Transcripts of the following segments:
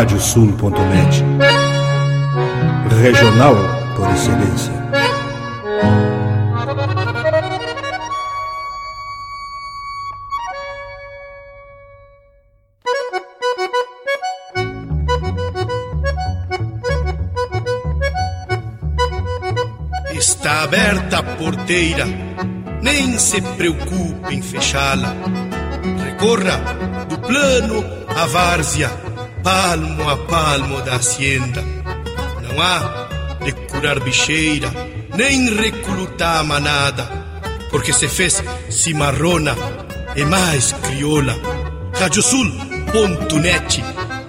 radiosul.net. Regional por excelência. Está aberta a porteira, nem se preocupe em fechá-la. Recorra do plano à várzea, palmo a palmo da hacienda. Não há de curar bicheira, nem recrutar manada, porque se fez cimarrona e mais crioula. Radiosul.net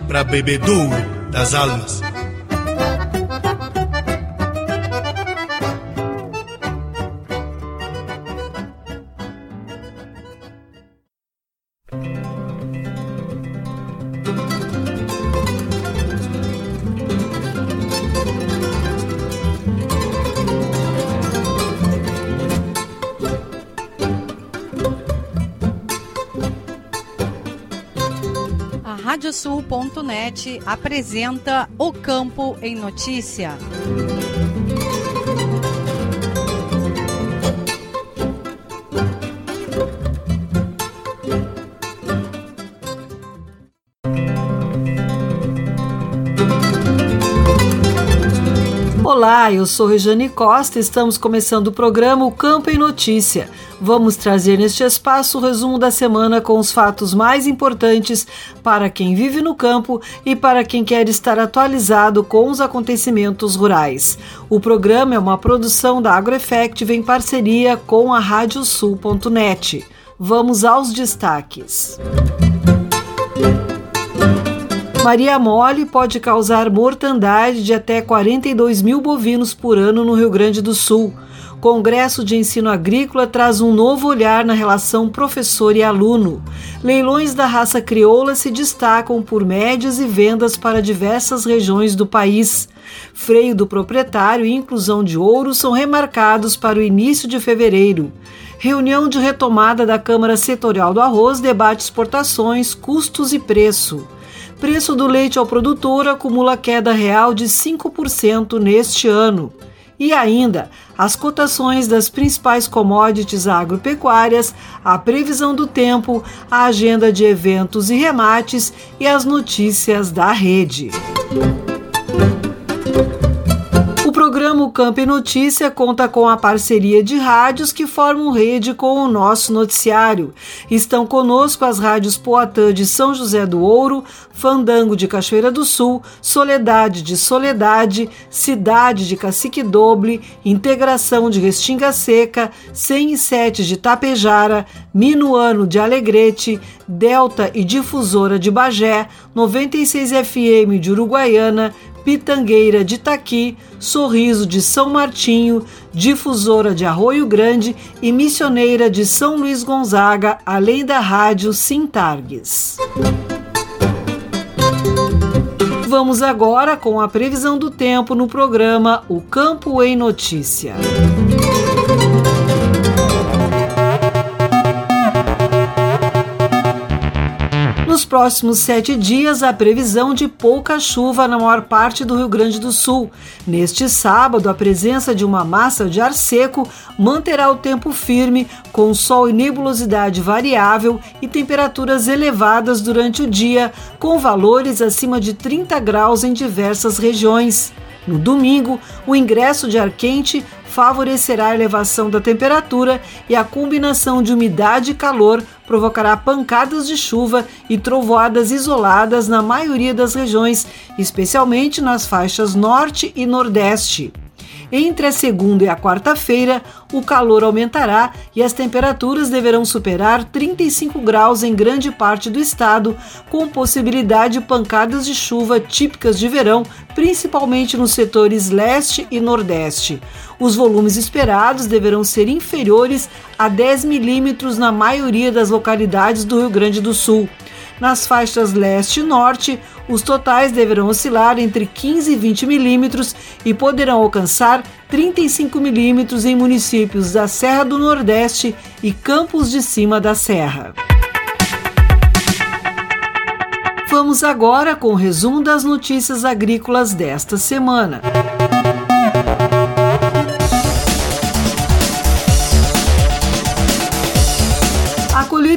para bebedouro das almas. Radiosul.net apresenta O Campo em Notícia. Eu sou Rejane Costa e estamos começando o programa O Campo em Notícia. Vamos trazer neste espaço o resumo da semana com os fatos mais importantes para quem vive no campo e para quem quer estar atualizado com os acontecimentos rurais. O programa é uma produção da AgroEffective em parceria com a Radiosul.net. Vamos aos destaques. Maria Mole pode causar mortandade de até 42 mil bovinos por ano no Rio Grande do Sul. Congresso de Ensino Agrícola traz um novo olhar na relação professor e aluno. Leilões da raça crioula se destacam por médias e vendas para diversas regiões do país. Freio do proprietário e inclusão de ouro são remarcados para o início de fevereiro. Reunião de retomada da Câmara Setorial do Arroz debate exportações, custos e preço. Preço do leite ao produtor acumula queda real de 5% neste ano. E ainda, as cotações das principais commodities agropecuárias, a previsão do tempo, a agenda de eventos e remates e as notícias da rede. O e Notícia conta com a parceria de rádios que formam rede com o nosso noticiário. Estão conosco as rádios Poatã de São José do Ouro, Fandango de Cachoeira do Sul, Soledade de Soledade, Cidade de Cacique Doble, Integração de Restinga Seca, 107 de Tapejara, Minuano de Alegrete, Delta e Difusora de Bagé, 96 FM de Uruguaiana, Pitangueira de Taqui, Sorriso de São Martinho, Difusora de Arroio Grande e Missioneira de São Luís Gonzaga, além da rádio Sintargues. Vamos agora com a previsão do tempo no programa O Campo em Notícia. Próximos sete dias, a previsão de pouca chuva na maior parte do Rio Grande do Sul. Neste sábado, a presença de uma massa de ar seco manterá o tempo firme, com sol e nebulosidade variável e temperaturas elevadas durante o dia, com valores acima de 30 graus em diversas regiões. No domingo, o ingresso de ar quente favorecerá a elevação da temperatura e a combinação de umidade e calor provocará pancadas de chuva e trovoadas isoladas na maioria das regiões, especialmente nas faixas norte e nordeste. Entre a segunda e a quarta-feira, o calor aumentará e as temperaturas deverão superar 35 graus em grande parte do estado, com possibilidade de pancadas de chuva típicas de verão, principalmente nos setores leste e nordeste. Os volumes esperados deverão ser inferiores a 10 milímetros na maioria das localidades do Rio Grande do Sul. Nas faixas leste e norte, os totais deverão oscilar entre 15 e 20 milímetros e poderão alcançar 35 milímetros em municípios da Serra do Nordeste e Campos de Cima da Serra. Vamos agora com o resumo das notícias agrícolas desta semana.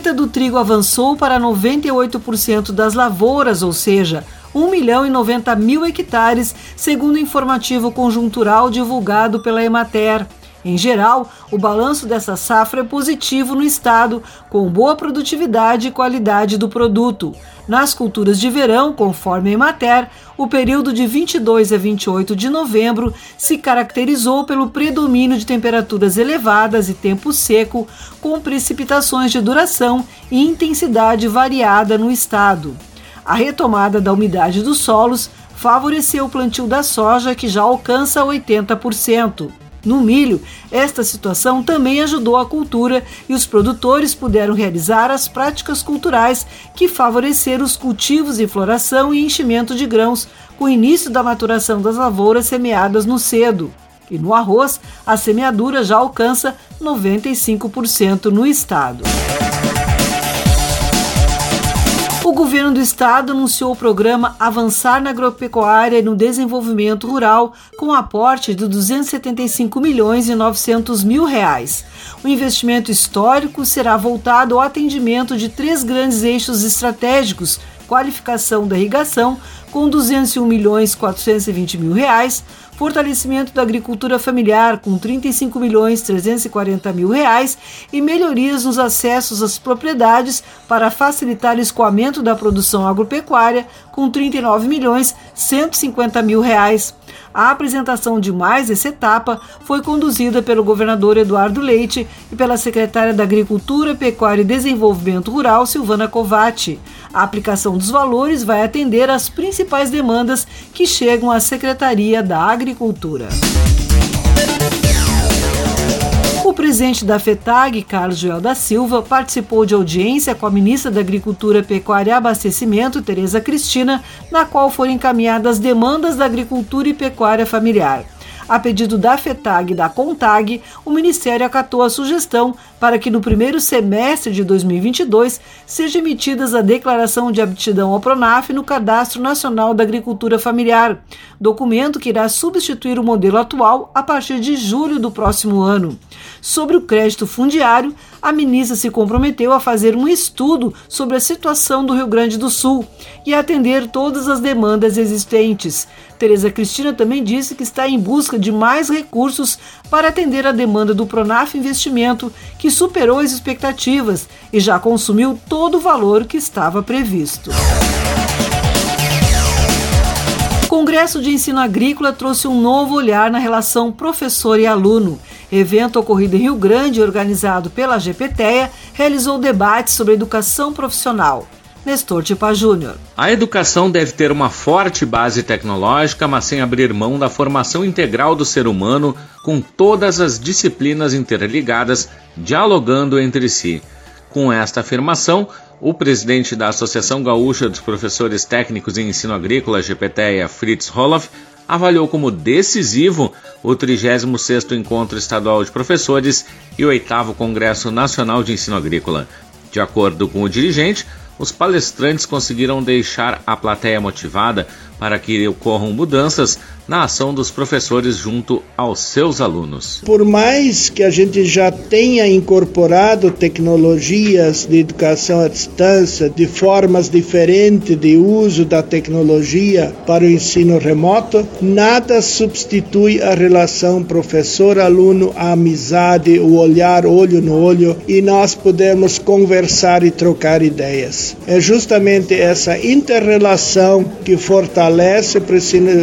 Colheita do trigo avançou para 98% das lavouras, ou seja, 1 milhão e 90 mil hectares, segundo o informativo conjuntural divulgado pela Emater. Em geral, o balanço dessa safra é positivo no estado, com boa produtividade e qualidade do produto. Nas culturas de verão, conforme a Emater, o período de 22 a 28 de novembro se caracterizou pelo predomínio de temperaturas elevadas e tempo seco, com precipitações de duração e intensidade variada no estado. A retomada da umidade dos solos favoreceu o plantio da soja, que já alcança 80%. No milho, esta situação também ajudou a cultura e os produtores puderam realizar as práticas culturais que favoreceram os cultivos em floração e enchimento de grãos, com o início da maturação das lavouras semeadas no cedo. E no arroz, a semeadura já alcança 95% no estado. O governo do estado anunciou o programa Avançar na Agropecuária e no Desenvolvimento Rural, com aporte de 275 milhões e 900 mil reais. O investimento histórico será voltado ao atendimento de três grandes eixos estratégicos: qualificação da irrigação, com 201 milhões 420 mil reais, fortalecimento da agricultura familiar com 35 milhões 340 mil reais e melhorias nos acessos às propriedades para facilitar o escoamento da produção agropecuária com 39 milhões 150 mil reais. A apresentação de mais essa etapa foi conduzida pelo governador Eduardo Leite e pela secretária da Agricultura, Pecuária e Desenvolvimento Rural, Silvana Covatti. A aplicação dos valores vai atender às principais demandas que chegam à Secretaria da Agricultura. O presidente da FETAG, Carlos Joel da Silva, participou de audiência com a ministra da Agricultura, Pecuária e Abastecimento, Tereza Cristina, na qual foram encaminhadas demandas da agricultura e pecuária familiar. A pedido da FETAG e da CONTAG, o Ministério acatou a sugestão para que no primeiro semestre de 2022 seja emitida a declaração de aptidão ao PRONAF no Cadastro Nacional da Agricultura Familiar, documento que irá substituir o modelo atual a partir de julho do próximo ano. Sobre o crédito fundiário, a ministra se comprometeu a fazer um estudo sobre a situação do Rio Grande do Sul e atender todas as demandas existentes. Tereza Cristina também disse que está em busca de mais recursos para atender a demanda do Pronaf Investimento, que superou as expectativas e já consumiu todo o valor que estava previsto. O Congresso de Ensino Agrícola trouxe um novo olhar na relação professor e aluno. Evento ocorrido em Rio Grande, organizado pela GPTEA, realizou debate sobre educação profissional. Nestor Tipa Júnior. A educação deve ter uma forte base tecnológica, mas sem abrir mão da formação integral do ser humano, com todas as disciplinas interligadas, dialogando entre si. Com esta afirmação, o presidente da Associação Gaúcha dos Professores Técnicos em Ensino Agrícola, GPTEA, Fritz Roloff, avaliou como decisivo o 36º Encontro Estadual de Professores e o 8º Congresso Nacional de Ensino Agrícola. De acordo com o dirigente, os palestrantes conseguiram deixar a plateia motivada para que ocorram mudanças na ação dos professores junto aos seus alunos. Por mais que a gente já tenha incorporado tecnologias de educação à distância, de formas diferentes de uso da tecnologia para o ensino remoto, nada substitui a relação professor-aluno, a amizade, o olhar olho no olho e nós podemos conversar e trocar ideias. É justamente essa interrelação que fortalece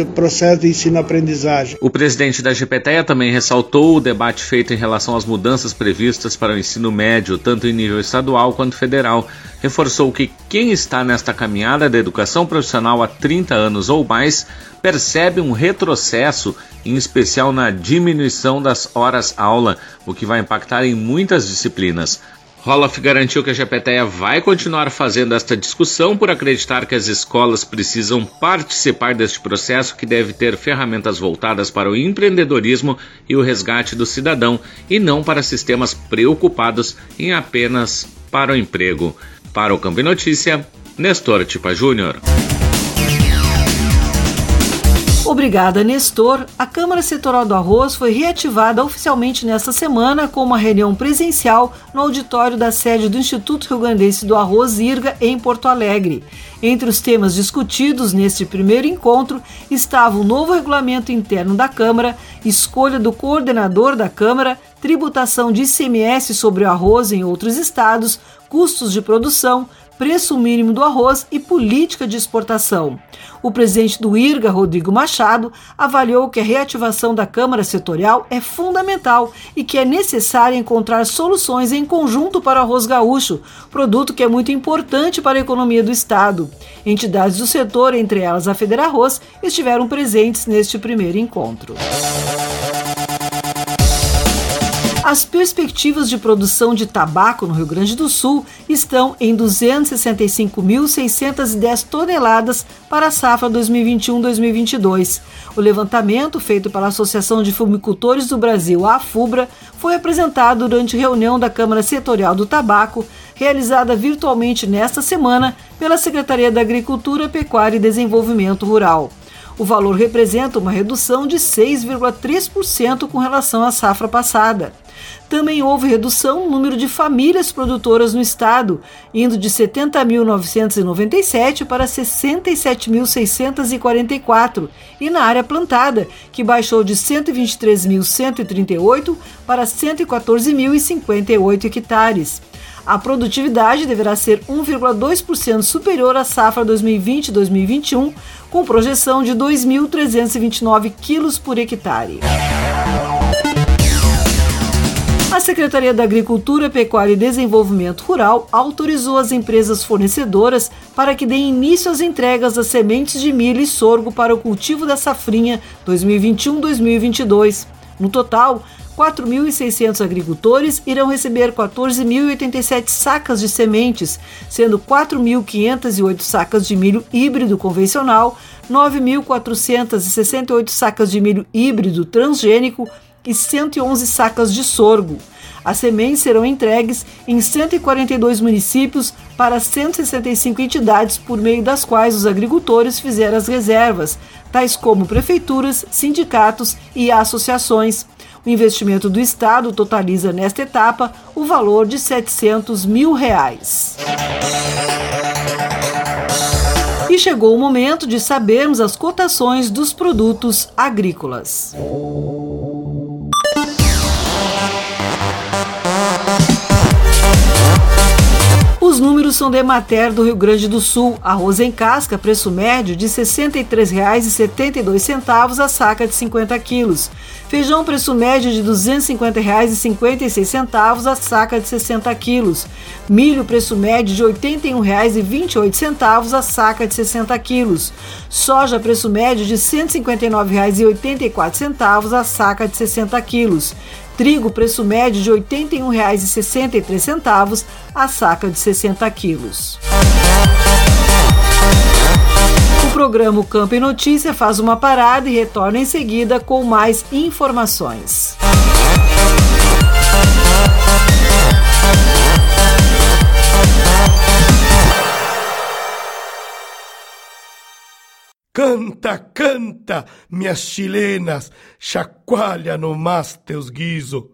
o processo de ensino-aprendizagem. O presidente da GPTEA também ressaltou o debate feito em relação às mudanças previstas para o ensino médio, tanto em nível estadual quanto federal. Reforçou que quem está nesta caminhada da educação profissional há 30 anos ou mais percebe um retrocesso, em especial na diminuição das horas-aula, o que vai impactar em muitas disciplinas. Roloff garantiu que a GPTEA vai continuar fazendo esta discussão por acreditar que as escolas precisam participar deste processo que deve ter ferramentas voltadas para o empreendedorismo e o resgate do cidadão e não para sistemas preocupados em apenas para o emprego. Para o Campo Notícia, Nestor Tipa Júnior. Obrigada, Nestor. A Câmara Setorial do Arroz foi reativada oficialmente nesta semana com uma reunião presencial no auditório da sede do Instituto Rio Grandense do Arroz IRGA, em Porto Alegre. Entre os temas discutidos neste primeiro encontro estava o novo regulamento interno da Câmara, escolha do coordenador da Câmara, tributação de ICMS sobre o arroz em outros estados, custos de produção, preço mínimo do arroz e política de exportação. O presidente do IRGA, Rodrigo Machado, avaliou que a reativação da Câmara Setorial é fundamental e que é necessário encontrar soluções em conjunto para o arroz gaúcho, produto que é muito importante para a economia do Estado. Entidades do setor, entre elas a Federarroz, estiveram presentes neste primeiro encontro. As perspectivas de produção de tabaco no Rio Grande do Sul estão em 265.610 toneladas para a safra 2021-2022. O levantamento, feito pela Associação de Fumicultores do Brasil, a AFUBRA, foi apresentado durante reunião da Câmara Setorial do Tabaco, realizada virtualmente nesta semana pela Secretaria da Agricultura, Pecuária e Desenvolvimento Rural. O valor representa uma redução de 6,3% com relação à safra passada. Também houve redução no número de famílias produtoras no estado, indo de 70.997 para 67.644, e na área plantada, que baixou de 123.138 para 114.058 hectares. A produtividade deverá ser 1,2% superior à safra 2020-2021, com projeção de 2.329 quilos por hectare. A Secretaria da Agricultura, Pecuária e Desenvolvimento Rural autorizou as empresas fornecedoras para que deem início às entregas das sementes de milho e sorgo para o cultivo da safrinha 2021-2022. No total, 4.600 agricultores irão receber 14.087 sacas de sementes, sendo 4.508 sacas de milho híbrido convencional, 9.468 sacas de milho híbrido transgênico e 111 sacas de sorgo. As sementes serão entregues em 142 municípios para 165 entidades, por meio das quais os agricultores fizeram as reservas, tais como prefeituras, sindicatos e associações. O investimento do Estado totaliza nesta etapa o valor de 700 mil reais. E chegou o momento de sabermos as cotações dos produtos agrícolas. Os números são da Emater do Rio Grande do Sul. Arroz em casca, preço médio de R$ 63,72 a saca de 50 quilos. Feijão, preço médio de R$ 250,56 a saca de 60 quilos. Milho, preço médio de R$ 81,28 a saca de 60 quilos. Soja, preço médio de R$ 159,84 a saca de 60 quilos. Trigo, preço médio de R$ 81,63 a saca de 60 quilos. O programa Campo e Notícia faz uma parada e retorna em seguida com mais informações. Canta, canta, minhas chilenas, chacoalha no mas teus guiso.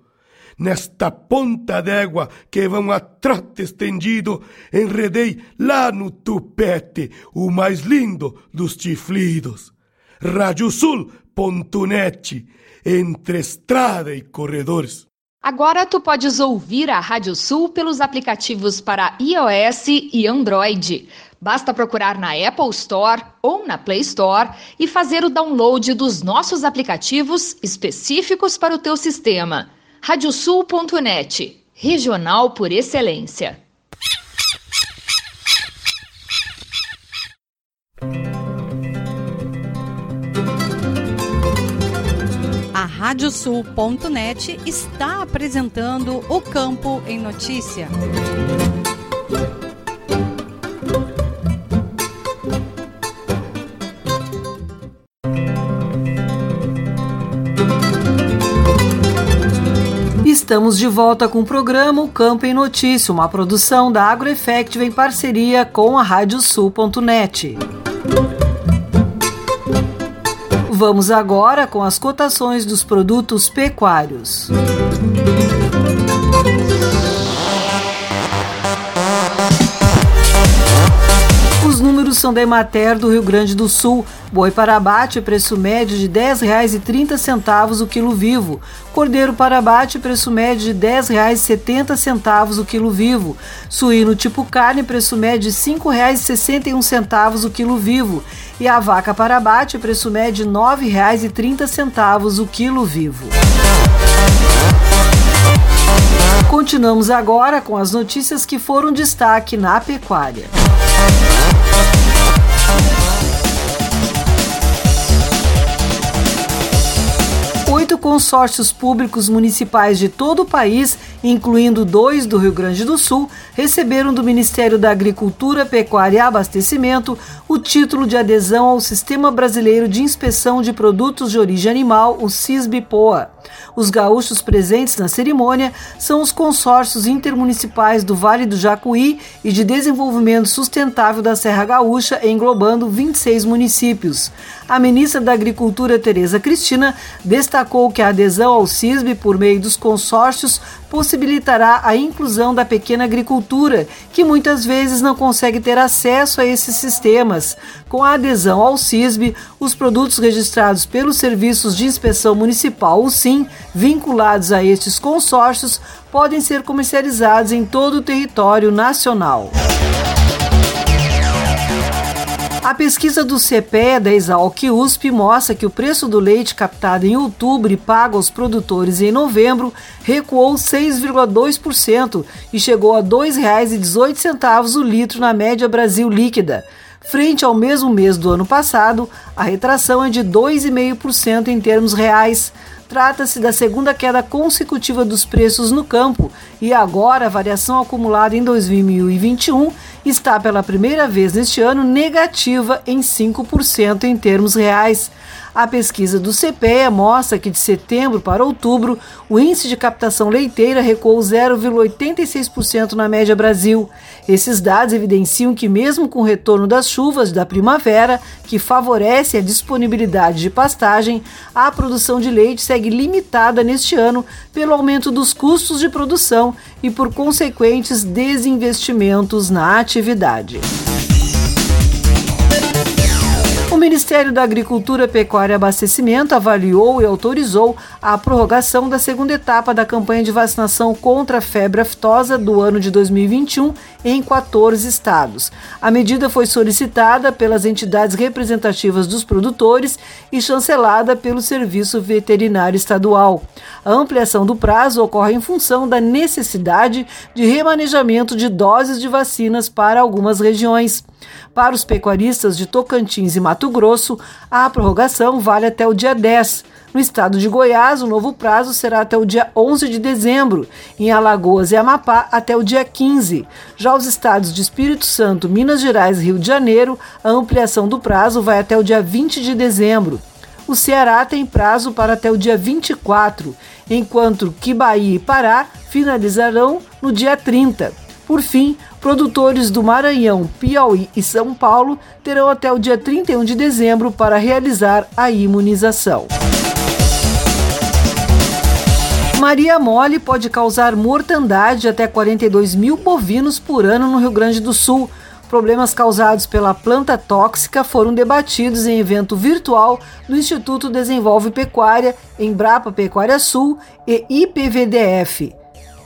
Nesta ponta d'égua que vão a trote estendido, enredei lá no tupete o mais lindo dos chiflidos. Radiosul.net, entre estrada e corredores. Agora tu podes ouvir a Rádio Sul pelos aplicativos para iOS e Android. Basta procurar na Apple Store ou na Play Store e fazer o download dos nossos aplicativos específicos para o teu sistema. Radiosul.net, regional por excelência. A Radiosul.net está apresentando o Campo em Notícia. Estamos de volta com o programa o Campo em Notícia, uma produção da AgroEffective em parceria com a Radiosul.net. Vamos agora com as cotações dos produtos pecuários. Os números são da Emater do Rio Grande do Sul. Boi para abate, preço médio de R$ 10,30 o quilo vivo. Cordeiro para abate, preço médio de R$ 10,70 o quilo vivo. Suíno tipo carne, preço médio de R$ 5,61 o quilo vivo. E a vaca para abate, preço médio de R$ 9,30 o quilo vivo. Continuamos agora com as notícias que foram destaque na pecuária. Consórcios públicos municipais de todo o país, incluindo dois do Rio Grande do Sul, receberam do Ministério da Agricultura, Pecuária e Abastecimento o título de adesão ao Sistema Brasileiro de Inspeção de Produtos de Origem Animal, o SISBPOA. Os gaúchos presentes na cerimônia são os consórcios intermunicipais do Vale do Jacuí e de Desenvolvimento Sustentável da Serra Gaúcha, englobando 26 municípios. A ministra da Agricultura, Tereza Cristina, destacou que a adesão ao CISB por meio dos consórcios possibilitará a inclusão da pequena agricultura, que muitas vezes não consegue ter acesso a esses sistemas. Com a adesão ao CISB, os produtos registrados pelos Serviços de Inspeção Municipal, o SIM, vinculados a estes consórcios, podem ser comercializados em todo o território nacional. A pesquisa do CPE da Exalc USP mostra que o preço do leite captado em outubro e pago aos produtores em novembro recuou 6,2% e chegou a R$ 2,18 o litro na média Brasil líquida. Frente ao mesmo mês do ano passado, a retração é de 2,5% em termos reais. Trata-se da segunda queda consecutiva dos preços no campo e agora a variação acumulada em 2021 está pela primeira vez neste ano negativa em 5% em termos reais. A pesquisa do CPE mostra que de setembro para outubro, o índice de captação leiteira recuou 0,86% na média Brasil. Esses dados evidenciam que, mesmo com o retorno das chuvas da primavera, que favorece a disponibilidade de pastagem, a produção de leite segue limitada neste ano pelo aumento dos custos de produção e por consequentes desinvestimentos na atividade. O Ministério da Agricultura, Pecuária e Abastecimento avaliou e autorizou a prorrogação da segunda etapa da campanha de vacinação contra a febre aftosa do ano de 2021 em 14 estados. A medida foi solicitada pelas entidades representativas dos produtores e chancelada pelo Serviço Veterinário Estadual. A ampliação do prazo ocorre em função da necessidade de remanejamento de doses de vacinas para algumas regiões. Para os pecuaristas de Tocantins e Mato Grosso, a prorrogação vale até o dia 10. No estado de Goiás, o novo prazo será até o dia 11 de dezembro, em Alagoas e Amapá até o dia 15. Já os estados de Espírito Santo, Minas Gerais e Rio de Janeiro, a ampliação do prazo vai até o dia 20 de dezembro. O Ceará tem prazo para até o dia 24, enquanto que Bahia e Pará finalizarão no dia 30. Por fim, produtores do Maranhão, Piauí e São Paulo terão até o dia 31 de dezembro para realizar a imunização. Maria Mole pode causar mortandade de até 42 mil bovinos por ano no Rio Grande do Sul. Problemas causados pela planta tóxica foram debatidos em evento virtual do Instituto Desenvolve Pecuária, Embrapa Pecuária Sul e IPVDF.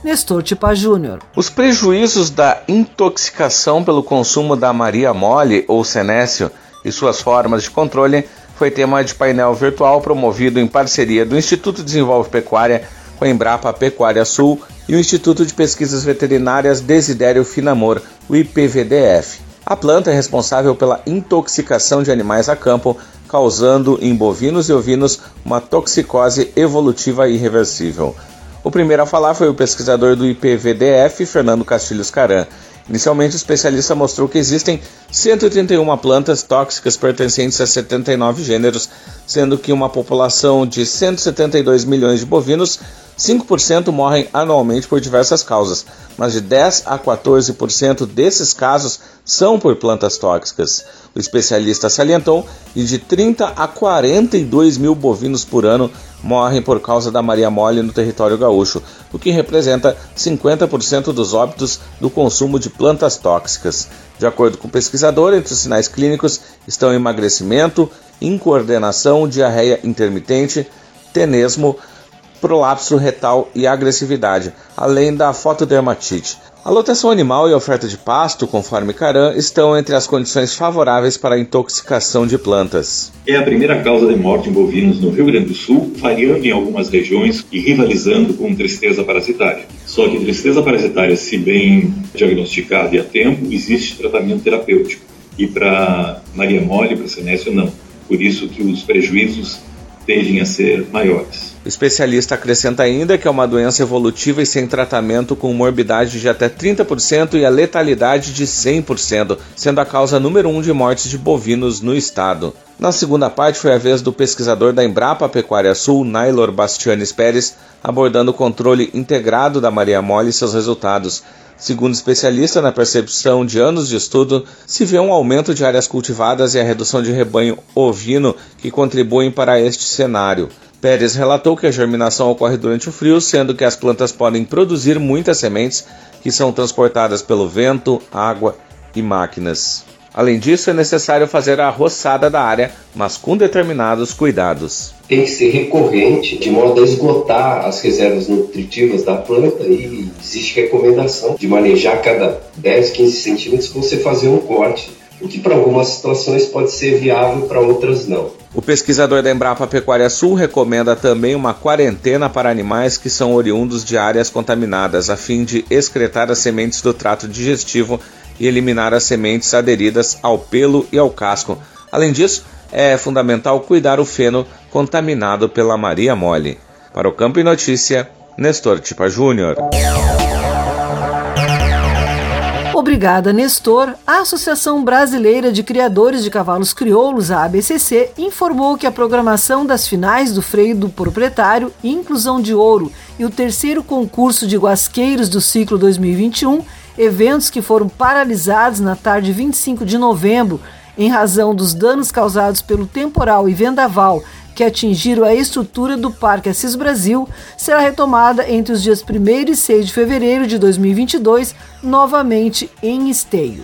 Nestor Tipa Júnior. Os prejuízos da intoxicação pelo consumo da Maria Mole ou Senécio e suas formas de controle foi tema de painel virtual promovido em parceria do Instituto Desenvolve Pecuária a Embrapa Pecuária Sul e o Instituto de Pesquisas Veterinárias Desidério Finamor, o IPVDF. A planta é responsável pela intoxicação de animais a campo, causando em bovinos e ovinos uma toxicose evolutiva irreversível. O primeiro a falar foi o pesquisador do IPVDF, Fernando Castilhos Caran. Inicialmente, o especialista mostrou que existem 131 plantas tóxicas pertencentes a 79 gêneros, sendo que uma população de 172 milhões de bovinos 5% morrem anualmente por diversas causas, mas de 10 a 14% desses casos são por plantas tóxicas. O especialista salientou que de 30 a 42 mil bovinos por ano morrem por causa da Maria Mole no território gaúcho, o que representa 50% dos óbitos do consumo de plantas tóxicas. De acordo com o pesquisador, entre os sinais clínicos estão emagrecimento, incoordenação, diarreia intermitente, tenesmo, prolapso retal e agressividade, além da fotodermatite. A lotação animal e a oferta de pasto, conforme Caran, estão entre as condições favoráveis para a intoxicação de plantas. É a primeira causa de morte em bovinos no Rio Grande do Sul, variando em algumas regiões e rivalizando com tristeza parasitária. Só que tristeza parasitária, se bem diagnosticada e a tempo, existe tratamento terapêutico. E para Maria Mole para Senécio, não. Por isso que os prejuízos tendem a ser maiores. O especialista acrescenta ainda que é uma doença evolutiva e sem tratamento com morbidade de até 30% e a letalidade de 100%, sendo a causa número um de mortes de bovinos no estado. Na segunda parte foi a vez do pesquisador da Embrapa Pecuária Sul, Nailor Bastianes Pérez, abordando o controle integrado da Maria Mole e seus resultados. Segundo especialista na percepção de anos de estudo, se vê um aumento de áreas cultivadas e a redução de rebanho ovino que contribuem para este cenário. Pérez relatou que a germinação ocorre durante o frio, sendo que as plantas podem produzir muitas sementes que são transportadas pelo vento, água e máquinas. Além disso, é necessário fazer a roçada da área, mas com determinados cuidados. Tem que ser recorrente, de modo a esgotar as reservas nutritivas da planta e existe recomendação de manejar cada 10, 15 centímetros você fazer um corte, o que para algumas situações pode ser viável, para outras não. O pesquisador da Embrapa Pecuária Sul recomenda também uma quarentena para animais que são oriundos de áreas contaminadas, a fim de excretar as sementes do trato digestivo e eliminar as sementes aderidas ao pelo e ao casco. Além disso, é fundamental cuidar o feno contaminado pela Maria Mole. Para o Campo e Notícia, Nestor Tipa Júnior. Obrigada, Nestor. A Associação Brasileira de Criadores de Cavalos Crioulos, a ABCC, informou que a programação das finais do freio do proprietário, Inclusão de Ouro e o terceiro concurso de guasqueiros do ciclo 2021, eventos que foram paralisados na tarde 25 de novembro em razão dos danos causados pelo temporal e vendaval que atingiram a estrutura do Parque Assis Brasil será retomada entre os dias 1 e 6 de fevereiro de 2022, novamente em esteio.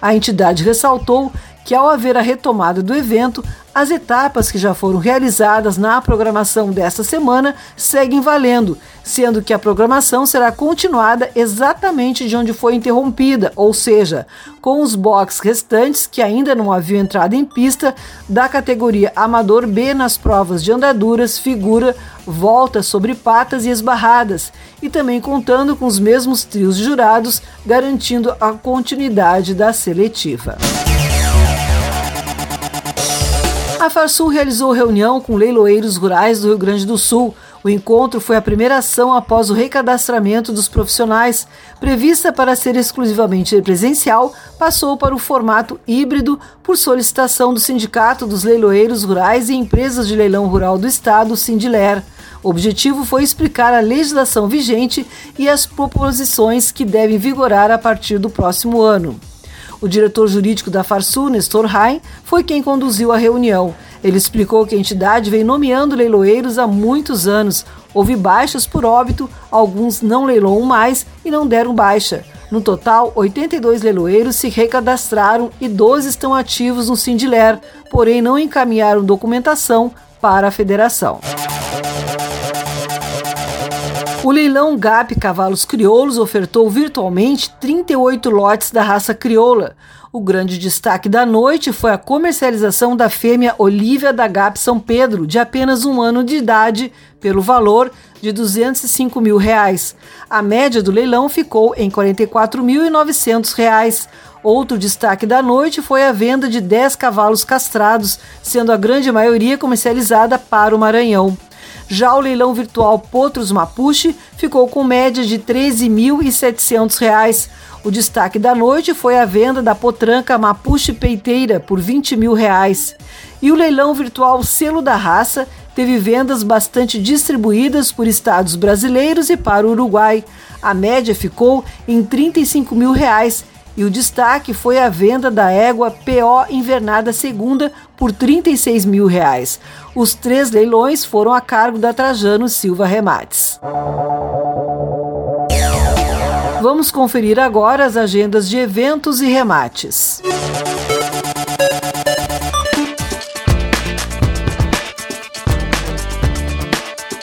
A entidade ressaltou que, ao haver a retomada do evento, as etapas que já foram realizadas na programação desta semana seguem valendo, sendo que a programação será continuada exatamente de onde foi interrompida, ou seja, com os boxes restantes que ainda não haviam entrado em pista da categoria Amador B nas provas de andaduras, figura, volta sobre patas e esbarradas, e também contando com os mesmos trios jurados, garantindo a continuidade da seletiva. A Farsul realizou reunião com leiloeiros rurais do Rio Grande do Sul. O encontro foi a primeira ação após o recadastramento dos profissionais. Prevista para ser exclusivamente presencial, passou para o formato híbrido por solicitação do Sindicato dos Leiloeiros Rurais e Empresas de Leilão Rural do Estado, Sindiler. O objetivo foi explicar a legislação vigente e as proposições que devem vigorar a partir do próximo ano. O diretor jurídico da Farsul, Nestor Rain, foi quem conduziu a reunião. Ele explicou que a entidade vem nomeando leiloeiros há muitos anos. Houve baixas por óbito, alguns não leiloam mais e não deram baixa. No total, 82 leiloeiros se recadastraram e 12 estão ativos no Sindiler, porém não encaminharam documentação para a federação. O leilão GAP Cavalos Crioulos ofertou virtualmente 38 lotes da raça crioula. O grande destaque da noite foi a comercialização da fêmea Olívia da GAP São Pedro, de apenas um ano de idade, pelo valor de 205 mil reais. A média do leilão ficou em R$ 44.900. Outro destaque da noite foi a venda de 10 cavalos castrados, sendo a grande maioria comercializada para o Maranhão. Já o leilão virtual Potros Mapuche ficou com média de R$ 13.700. O destaque da noite foi a venda da potranca Mapuche Peiteira por 20 mil reais. E o leilão virtual Selo da Raça teve vendas bastante distribuídas por estados brasileiros e para o Uruguai. A média ficou em 35 mil reais e o destaque foi a venda da égua PO Invernada Segunda por 36 mil reais. Os três leilões foram a cargo da Trajano Silva Remates. Vamos conferir agora as agendas de eventos e remates.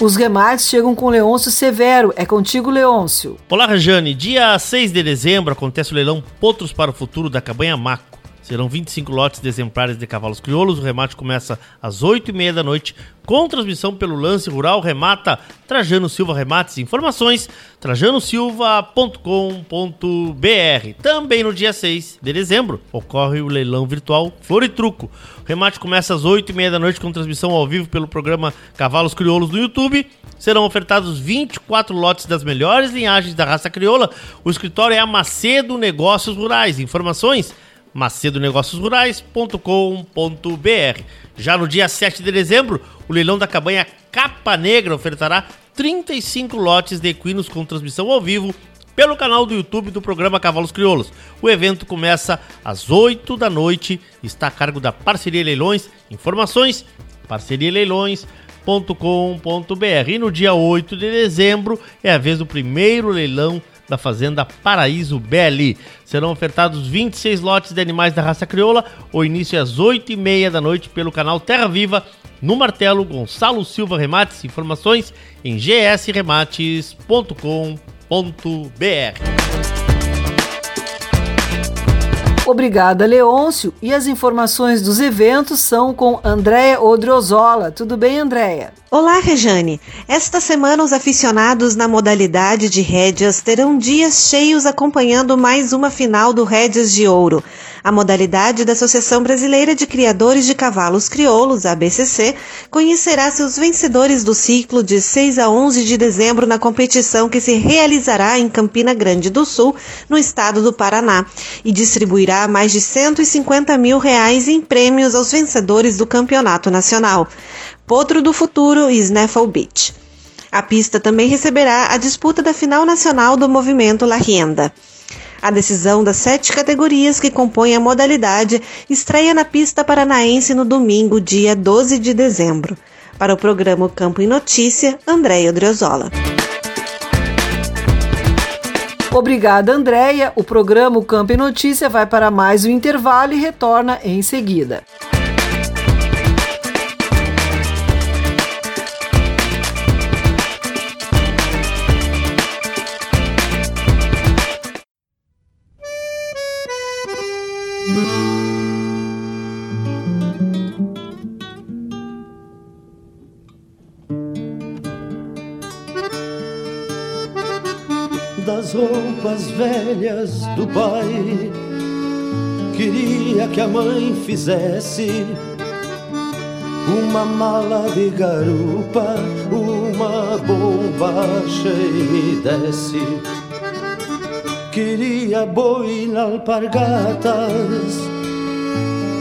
Os remates chegam com Leôncio Severo. É contigo, Leôncio. Olá, Rejane. Dia 6 de dezembro acontece o leilão Potros para o Futuro da Cabanha Maco. Serão 25 lotes de exemplares de cavalos crioulos. O remate começa às 8h30 da noite, com transmissão pelo Lance Rural. Remata Trajano Silva Remates. Informações: trajanosilva.com.br. Também no dia 6 de dezembro ocorre o leilão virtual Flor e Truco. O remate começa às 8h30 da noite, com transmissão ao vivo pelo programa Cavalos Crioulos no YouTube. Serão ofertados 24 lotes das melhores linhagens da raça crioula. O escritório é a Macedo Negócios Rurais. Informações: macedonegociosrurais.com.br. Já no dia 7 de dezembro, o leilão da cabanha Capa Negra ofertará 35 lotes de equinos com transmissão ao vivo pelo canal do YouTube do programa Cavalos Crioulos. O evento começa às 8 da noite, está a cargo da Parceria Leilões. Informações: parcerialeilões.com.br. E no dia 8 de dezembro é a vez do primeiro leilão da Fazenda Paraíso Belli. Serão ofertados 26 lotes de animais da raça crioula. O início é às 8h30 da noite pelo canal Terra Viva, no Martelo Gonçalo Silva Remates. Informações em gsremates.com.br. Obrigada, Leôncio. E as informações dos eventos são com Andréia Odriozola. Tudo bem, Andréia? Olá, Rejane. Esta semana, os aficionados na modalidade de rédeas terão dias cheios acompanhando mais uma final do Rédeas de Ouro. A modalidade da Associação Brasileira de Criadores de Cavalos Crioulos, ABCC, conhecerá seus vencedores do ciclo de 6 a 11 de dezembro na competição que se realizará em Campina Grande do Sul, no estado do Paraná, e distribuirá mais de 150 mil reais em prêmios aos vencedores do campeonato nacional. Potro do Futuro e Snaffle Beach. A pista também receberá a disputa da final nacional do movimento La Rienda. A decisão das sete categorias que compõem a modalidade estreia na pista paranaense no domingo, dia 12 de dezembro. Para o programa Campo em Notícia, Andréia Driozola. Obrigada, Andréia. O programa Campo em Notícia vai para mais um intervalo e retorna em seguida. Roupas velhas do pai, queria que a mãe fizesse uma mala de garupa, uma bombacha e me desse. Queria boi na alpargatas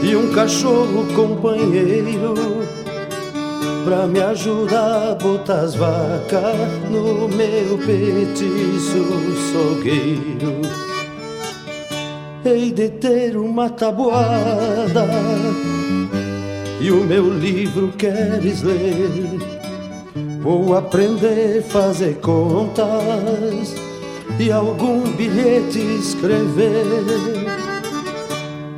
e um cachorro companheiro pra me ajudar a botar as vacas no meu petiço sogueiro. Hei de ter uma tabuada e o meu livro queres ler. Vou aprender a fazer contas e algum bilhete escrever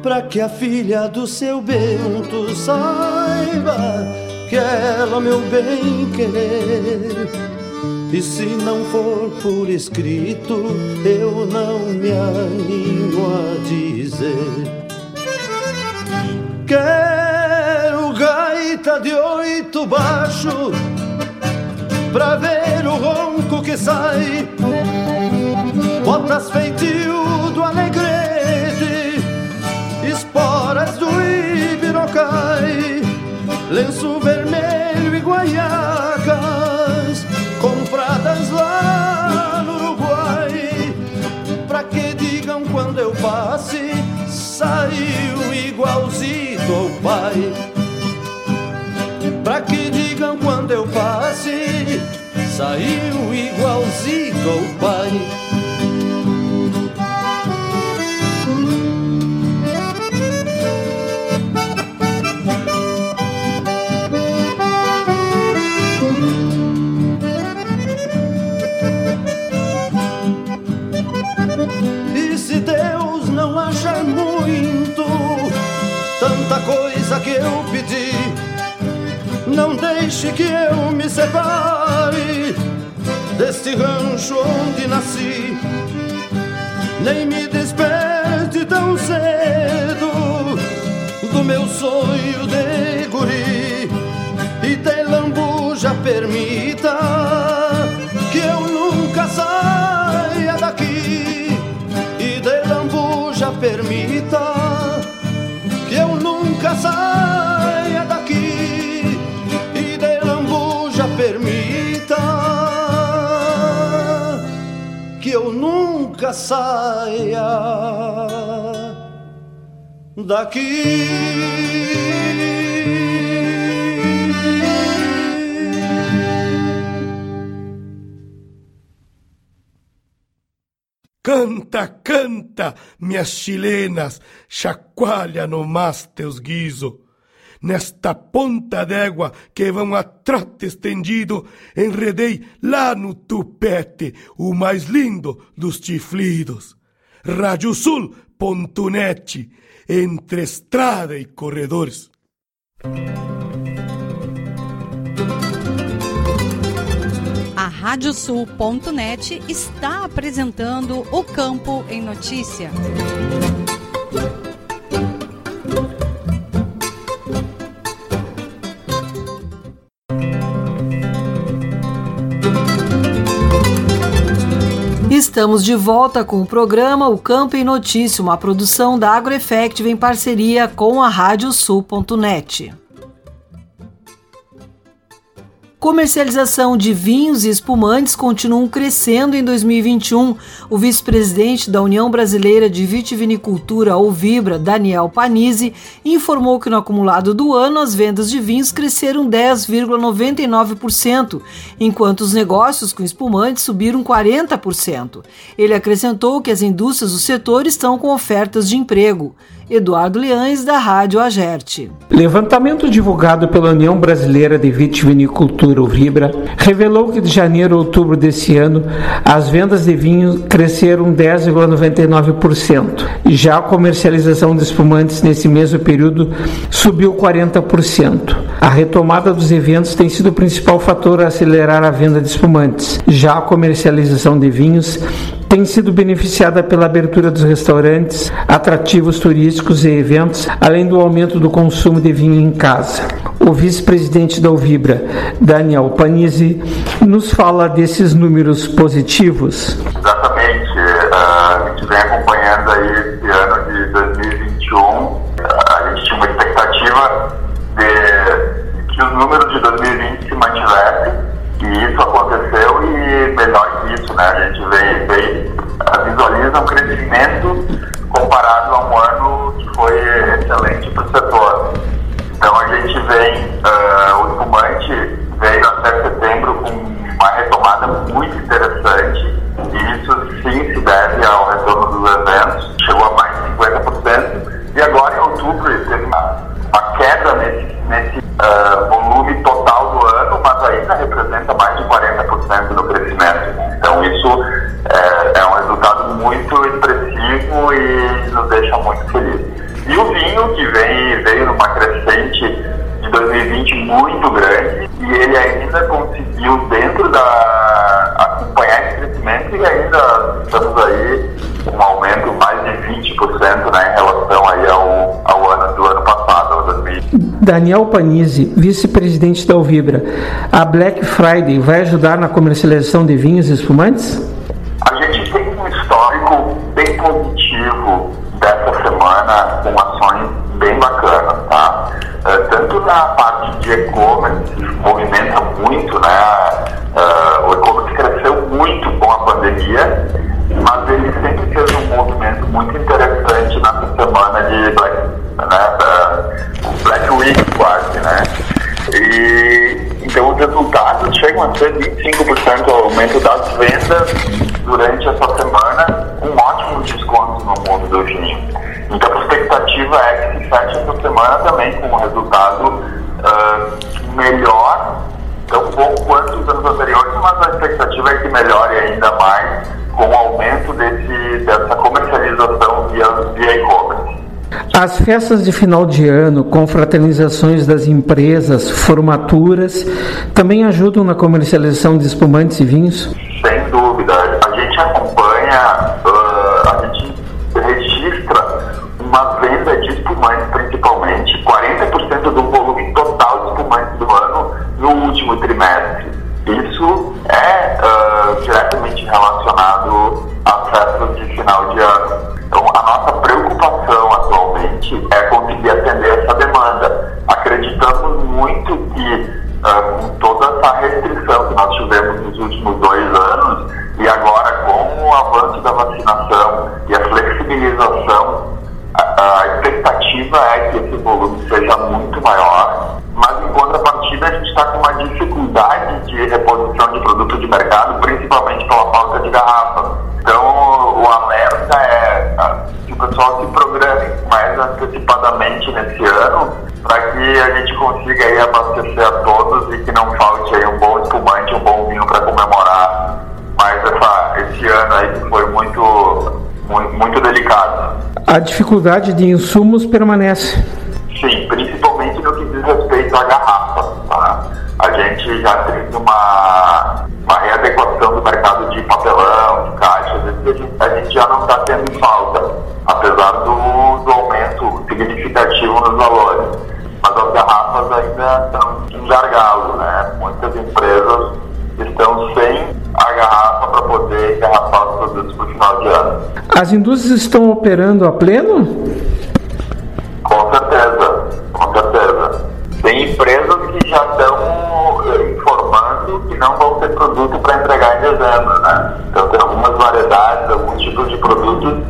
para que a filha do seu Bento saiba que ela meu bem querer. E se não for por escrito, eu não me animo a dizer. Quero gaita de oito baixo pra ver o ronco que sai botas feitio do alegrete, esporas do ibirocai, lenço guaiacas compradas lá no Uruguai. Pra que digam quando eu passe, saiu igualzinho ao pai. Pra que digam quando eu passe, saiu igualzinho ao pai. Coisa que eu pedi. Não deixe que eu me separe deste rancho onde nasci. Nem me desperte tão cedo do meu sonho de guri. E de lambuja permita que eu nunca saia nunca saia daqui. Canta, canta, minhas chilenas, chacoalha no mas teus guiso. Nesta ponta d'égua que vão a trote estendido, enredei lá no tupete o mais lindo dos chiflidos. Radiosul.net, entre estrada e corredores. A Radiosul.net está apresentando o Campo em Notícia. Estamos de volta com o programa O Campo em Notícia, uma produção da AgroEffective em parceria com a Radiosul.net. Comercialização de vinhos e espumantes continuam crescendo em 2021. O vice-presidente da União Brasileira de Vitivinicultura, ou Vibra, Daniel Panizzi, informou que no acumulado do ano as vendas de vinhos cresceram 10,99%, enquanto os negócios com espumantes subiram 40%. Ele acrescentou que as indústrias do setor estão com ofertas de emprego. Eduardo Leães, da Rádio Agerte. Levantamento divulgado pela União Brasileira de Vitivinicultura, Vibra, revelou que de janeiro a outubro desse ano as vendas de vinho cresceram 10,99%. Já a comercialização de espumantes nesse mesmo período subiu 40%. A retomada dos eventos tem sido o principal fator a acelerar a venda de espumantes. Já a comercialização de vinhos tem sido beneficiada pela abertura dos restaurantes, atrativos turísticos e eventos, além do aumento do consumo de vinho em casa. O vice-presidente da Uvibra, Daniel Panizzi, nos fala desses números positivos. Exatamente. Eh, a gente vem acompanhando aí esse ano de 2021. A gente tinha uma expectativa de que os números de 2020 se mantivessem e isso aconteceu e melhor isso, né? A gente vê, vê, visualiza um crescimento comparado a um ano que foi excelente para o setor. Então a gente vem, uh, o espumante veio até setembro com uma retomada muito interessante e isso sim se deve ao retorno dos eventos, chegou a mais de 50%. E agora em outubro teve uma, uma queda nesse, nesse uh, volume total do mas ainda representa mais de 40% do crescimento. Então isso é, é um resultado muito expressivo e nos deixa muito felizes. E o vinho, que vem, veio numa crescente de 2020 muito grande, e ele ainda conseguiu, dentro da. acompanhar esse crescimento, e ainda estamos aí com um aumento mais de 20% né, em relação aí ao, ao Daniel Panizzi, vice-presidente da Alvibra, a Black Friday vai ajudar na comercialização de vinhos e espumantes? A gente tem um histórico bem positivo dessa semana com ações bem bacanas, tá? Uh, tanto na parte de e-commerce, movimenta muito, né? Uh, o e-commerce cresceu muito com a pandemia, mas ele sempre fez um movimento muito interessante nessa semana de Black, né, Quase, né? E, então os resultados chegam a ser 25% aumento das vendas durante essa semana, com ótimos descontos no mundo do vinho. Então a expectativa é que se feche essa semana também com um resultado uh, melhor, tão bom quanto os anos anteriores, mas a expectativa é que melhore ainda mais com o aumento desse, dessa comercialização via, via e-commerce. As festas de final de ano, confraternizações das empresas, formaturas, também ajudam na comercialização de espumantes e vinhos? Que, uh, com toda essa restrição que nós tivemos nos últimos dois anos, e agora com o avanço da vacinação e a flexibilização, a, a expectativa é que esse volume seja muito maior. Mas, em contrapartida, a gente está com uma dificuldade de reposição de produto de mercado, principalmente pela falta de garrafas. Então, o alerta é que o pessoal se programe mais antecipadamente nesse ano que a gente consiga aí abastecer a todos e que não falte aí um bom espumante, um bom vinho para comemorar mais essa, esse ano aí que foi muito, muito, muito delicado. A dificuldade de insumos permanece. Sim, principalmente no que diz respeito à garrafa. Tá? A gente já tem uma, uma readequação do mercado de papelão, de caixa, às vezes a gente, a gente já não está tendo falta, apesar do, do aumento significativo nos valores. As garrafas ainda estão em gargalo, né? Muitas empresas estão sem a garrafa para poder engarrafar os produtos para o final de ano. As indústrias estão operando a pleno? Com certeza, com certeza. Tem empresas que já estão eh, informando que não vão ter produto para entregar em dezembro, né? Então tem algumas variedades, alguns tipos de produtos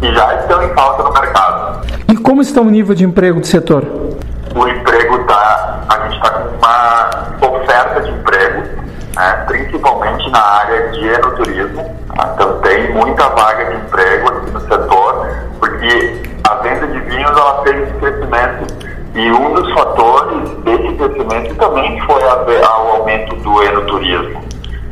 que já estão em falta no mercado. E como está o nível de emprego do setor? O emprego está, a gente está com uma oferta de emprego, né? principalmente na área de enoturismo. Tá? Então tem muita vaga de emprego aqui no setor, porque a venda de vinhos ela teve esse crescimento e um dos fatores desse crescimento também foi ao aumento do enoturismo.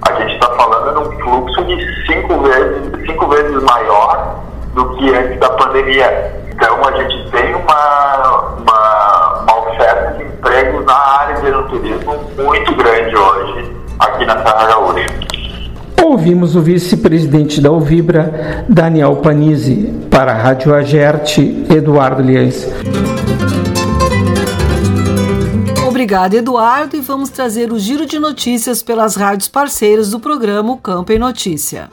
A gente está falando num fluxo de cinco vezes, cinco vezes maior do que antes da pandemia. Então a gente tem uma, uma, uma oferta de emprego na área de enoturismo muito grande hoje aqui na Serra Gaúcha. Ouvimos o vice-presidente da Uvibra, Daniel Panizzi, para a Rádio Agerte, Eduardo Liães. Obrigado, Eduardo, e vamos trazer o giro de notícias pelas rádios parceiras do programa Campo em Notícia.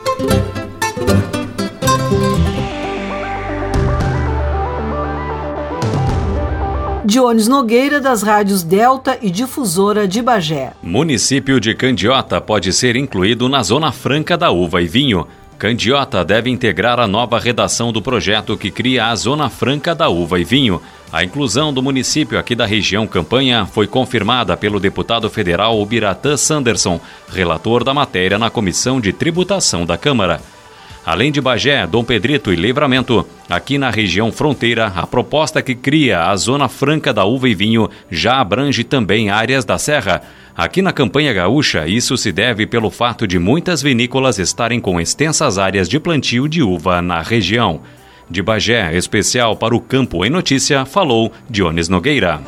Dionis Nogueira, das rádios Delta e Difusora de Bagé. Município de Candiota pode ser incluído na Zona Franca da Uva e Vinho. Candiota deve integrar a nova redação do projeto que cria a Zona Franca da Uva e Vinho. A inclusão do município aqui da região Campanha foi confirmada pelo deputado federal Ubiratã Sanderson, relator da matéria na Comissão de Tributação da Câmara. Além de Bagé, Dom Pedrito e Livramento, aqui na região fronteira, a proposta que cria a Zona Franca da Uva e Vinho já abrange também áreas da Serra. Aqui na campanha gaúcha, isso se deve pelo fato de muitas vinícolas estarem com extensas áreas de plantio de uva na região. De Bagé, especial para o Campo em Notícia, falou Dionis Nogueira.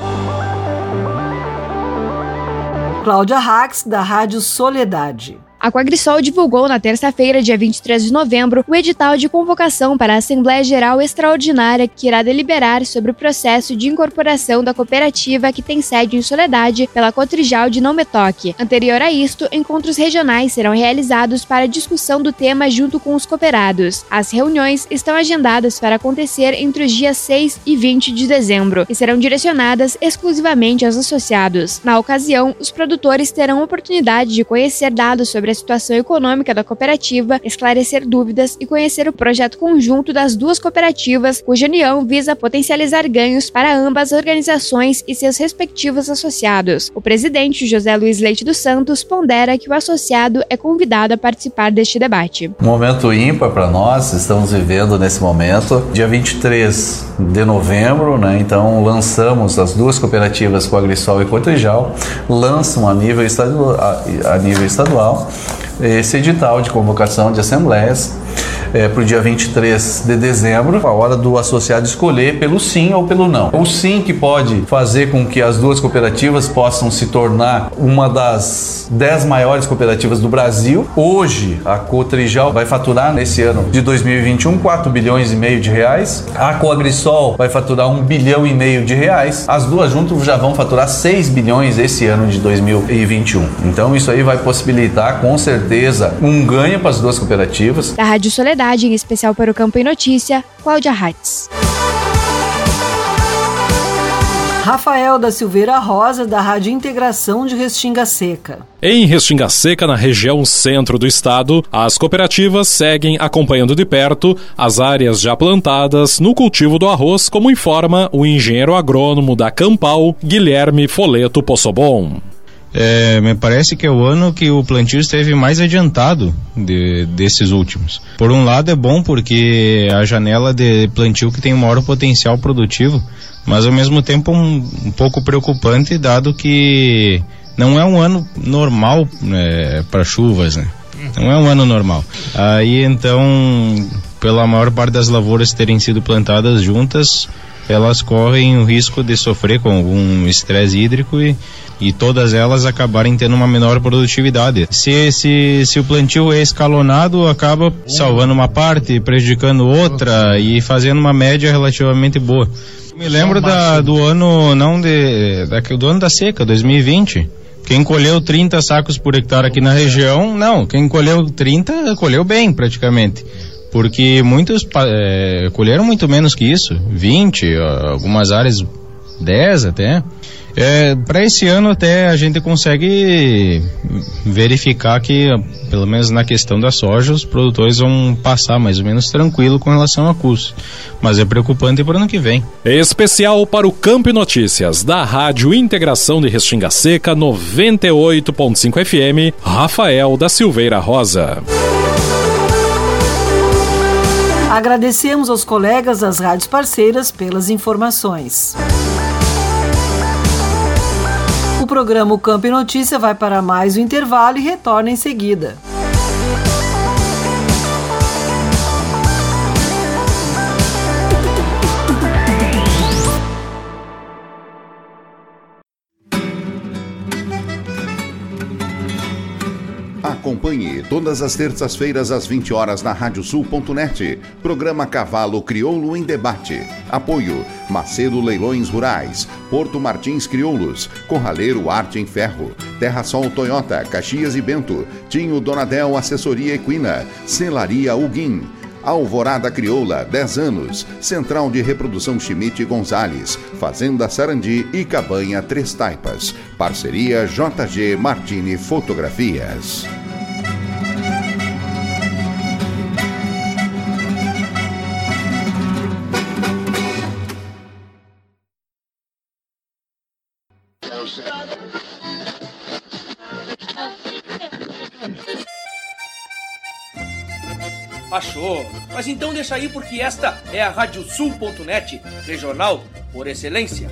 Cláudia Rax, da Rádio Soledade. A Quagrisol divulgou na terça-feira, dia 23 de novembro, o edital de convocação para a Assembleia Geral Extraordinária que irá deliberar sobre o processo de incorporação da cooperativa que tem sede em Soledade pela Cotrijal de Não Metoque. Anterior a isto, encontros regionais serão realizados para discussão do tema junto com os cooperados. As reuniões estão agendadas para acontecer entre os dias 6 e 20 de dezembro e serão direcionadas exclusivamente aos associados. Na ocasião, os produtores terão oportunidade de conhecer dados sobre a situação econômica da cooperativa, esclarecer dúvidas e conhecer o projeto conjunto das duas cooperativas, cuja união visa potencializar ganhos para ambas organizações e seus respectivos associados. O presidente José Luiz Leite dos Santos pondera que o associado é convidado a participar deste debate. Um momento ímpar para nós, estamos vivendo nesse momento. Dia 23 de novembro, né? Então lançamos as duas cooperativas com a Grisol e Cotrijal, lançam a nível estadual, a, a nível estadual esse edital de convocação de assembleias é, para o dia 23 de dezembro, a hora do associado escolher pelo sim ou pelo não. O sim que pode fazer com que as duas cooperativas possam se tornar uma das dez maiores cooperativas do Brasil. Hoje, a Cotrijal vai faturar nesse ano de 2021 4 bilhões e meio de reais. A Coagrisol vai faturar 1 bilhão e meio de reais. As duas juntas já vão faturar 6 bilhões esse ano de 2021. Então isso aí vai possibilitar com certeza um ganho para as duas cooperativas. Da Rádio Soledade em especial para o Campo em Notícia, Cláudia Hatz. Rafael da Silveira Rosa, da Rádio Integração de Restinga Seca. Em Restinga Seca, na região centro do estado, as cooperativas seguem acompanhando de perto as áreas já plantadas no cultivo do arroz, como informa o engenheiro agrônomo da Campal, Guilherme Foleto Possobon. É, me parece que é o ano que o plantio esteve mais adiantado de, desses últimos. Por um lado é bom porque a janela de plantio que tem maior potencial produtivo, mas ao mesmo tempo um, um pouco preocupante dado que não é um ano normal né, para chuvas, né? Não é um ano normal. Aí então, pela maior parte das lavouras terem sido plantadas juntas, elas correm o risco de sofrer com algum estresse hídrico e e todas elas acabarem tendo uma menor produtividade. Se, se, se o plantio é escalonado, acaba salvando uma parte, prejudicando outra e fazendo uma média relativamente boa. Me lembro da, do ano, não de, da, do ano da seca, 2020. Quem colheu 30 sacos por hectare aqui na região, não, quem colheu 30, colheu bem praticamente porque muitos é, colheram muito menos que isso, 20, algumas áreas 10 até. É, para esse ano até a gente consegue verificar que, pelo menos na questão da soja, os produtores vão passar mais ou menos tranquilo com relação a custo. Mas é preocupante para o ano que vem. Especial para o Campo Notícias, da Rádio Integração de Restinga Seca 98.5 FM, Rafael da Silveira Rosa. Agradecemos aos colegas das rádios parceiras pelas informações. O programa Campo e Notícia vai para mais um intervalo e retorna em seguida. Acompanhe todas as terças-feiras às 20 horas na radiosul.net. Programa Cavalo Crioulo em Debate. Apoio Macedo Leilões Rurais, Porto Martins Crioulos, Corraleiro Arte em Ferro, Terra Sol Toyota, Caxias e Bento, Tinho Donadel Assessoria Equina, Celaria Uguim. Alvorada Crioula, 10 anos. Central de Reprodução Schmidt Gonzales. Fazenda Sarandi e Cabanha Três Taipas. Parceria JG Martini Fotografias. Mas então deixa aí porque esta é a Radiosul.net, regional por excelência.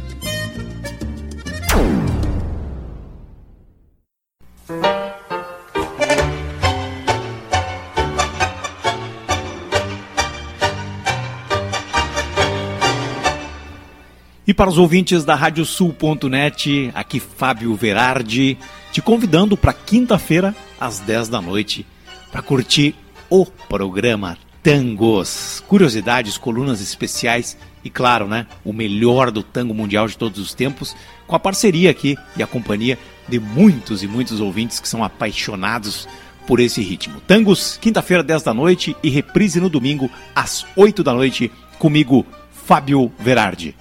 E para os ouvintes da Radiosul.net, aqui Fábio Verardi, te convidando para quinta-feira, às 10 da noite, para curtir o programa Tangos. Curiosidades, colunas especiais e, claro, né, o melhor do tango mundial de todos os tempos, com a parceria aqui e a companhia de muitos e muitos ouvintes que são apaixonados por esse ritmo. Tangos, quinta-feira, 10 da noite e reprise no domingo, às 8 da noite, comigo, Fábio Verardi.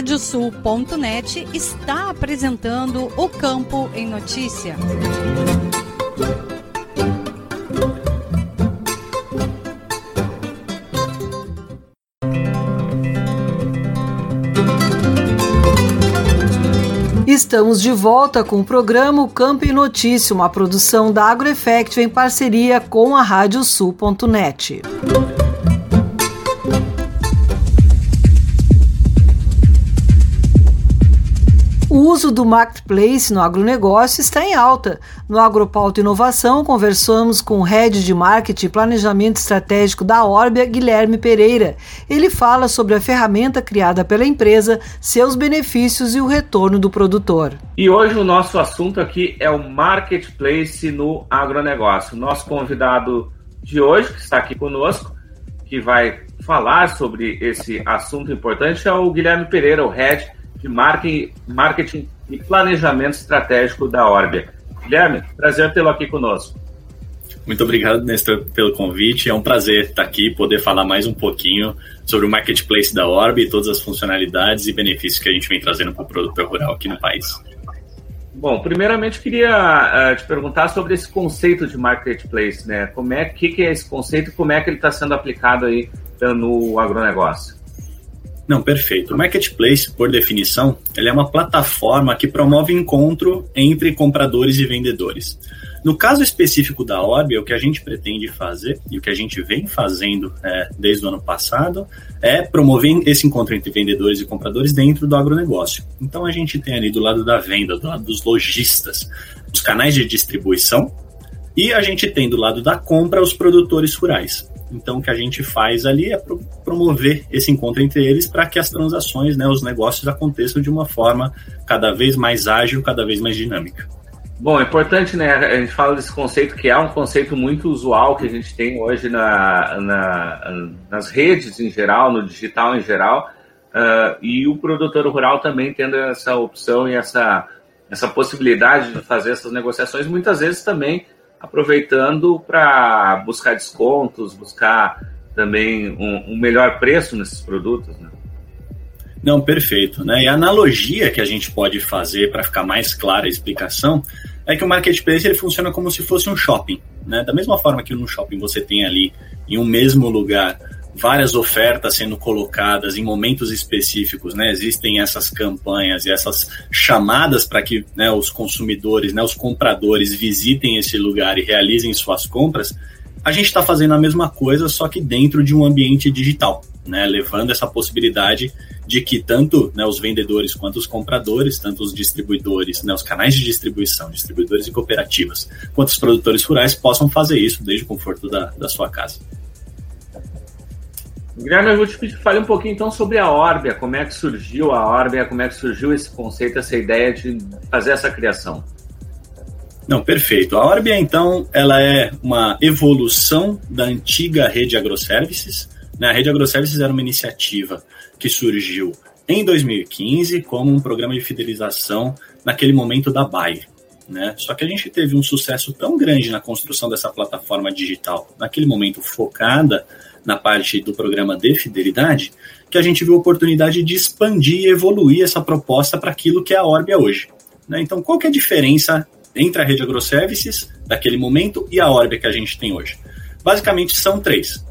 Radiosul.net está apresentando o Campo em Notícia. Estamos de volta com o programa Campo e Notícia, uma produção da AgroEffect em parceria com a Radiosul.net. O uso do marketplace no agronegócio está em alta. No Agropauta Inovação, conversamos com o head de marketing e planejamento estratégico da Orbia, Guilherme Pereira. Ele fala sobre a ferramenta criada pela empresa, seus benefícios e o retorno do produtor. E hoje o nosso assunto aqui é o marketplace no agronegócio. Nosso convidado de hoje, que está aqui conosco, que vai falar sobre esse assunto importante, é o Guilherme Pereira, o head de marketing, e planejamento estratégico da Orbia. Guilherme, prazer tê-lo aqui conosco. Muito obrigado, Nestor, pelo convite. É um prazer estar aqui poder falar mais um pouquinho sobre o marketplace da Orb e todas as funcionalidades e benefícios que a gente vem trazendo para o produtor rural aqui no país. Bom, primeiramente queria uh, te perguntar sobre esse conceito de marketplace, né? Como é que, que é esse conceito e como é que ele está sendo aplicado aí no agronegócio? Não, perfeito. O marketplace, por definição, ele é uma plataforma que promove encontro entre compradores e vendedores. No caso específico da Orb, o que a gente pretende fazer e o que a gente vem fazendo é, desde o ano passado é promover esse encontro entre vendedores e compradores dentro do agronegócio. Então a gente tem ali do lado da venda, do lado dos lojistas, os canais de distribuição e a gente tem do lado da compra os produtores rurais. Então, o que a gente faz ali é pro promover esse encontro entre eles para que as transações, né, os negócios aconteçam de uma forma cada vez mais ágil, cada vez mais dinâmica. Bom, é importante, né? A gente fala desse conceito que é um conceito muito usual que a gente tem hoje na, na nas redes em geral, no digital em geral, uh, e o produtor rural também tendo essa opção e essa, essa possibilidade de fazer essas negociações, muitas vezes também aproveitando para buscar descontos, buscar também um, um, melhor preço nesses produtos, né? Não, perfeito. Né? E a analogia que a gente pode fazer para ficar mais clara a explicação é que o marketplace ele funciona como se fosse um shopping. Né? Da mesma forma que no shopping você tem ali em um mesmo lugar várias ofertas sendo colocadas em momentos específicos, né? Existem essas campanhas e essas chamadas para que né, os consumidores, né, os compradores visitem esse lugar e realizem suas compras. A gente está fazendo a mesma coisa, só que dentro de um ambiente digital, né? Levando essa possibilidade de que tanto né, os vendedores quanto os compradores, tanto os distribuidores, né, os canais de distribuição, distribuidores e cooperativas, quanto os produtores rurais possam fazer isso desde o conforto da, da sua casa. Guilherme, eu vou te pedir fale um pouquinho então sobre a Orbia, como é que surgiu a Orbia, como é que surgiu esse conceito, essa ideia de fazer essa criação. Não, perfeito. A Orbia, então, ela é uma evolução da antiga rede AgroServices. Né? A rede AgroServices era uma iniciativa que surgiu em 2015 como um programa de fidelização naquele momento da Bayer. Né? Só que a gente teve um sucesso tão grande na construção dessa plataforma digital, naquele momento focada na parte do programa de fidelidade, que a gente viu a oportunidade de expandir e evoluir essa proposta para aquilo que é a Orbia hoje. Né? Então, qual que é a diferença entre a rede AgroServices daquele momento e a Orbia que a gente tem hoje? Basicamente, são três.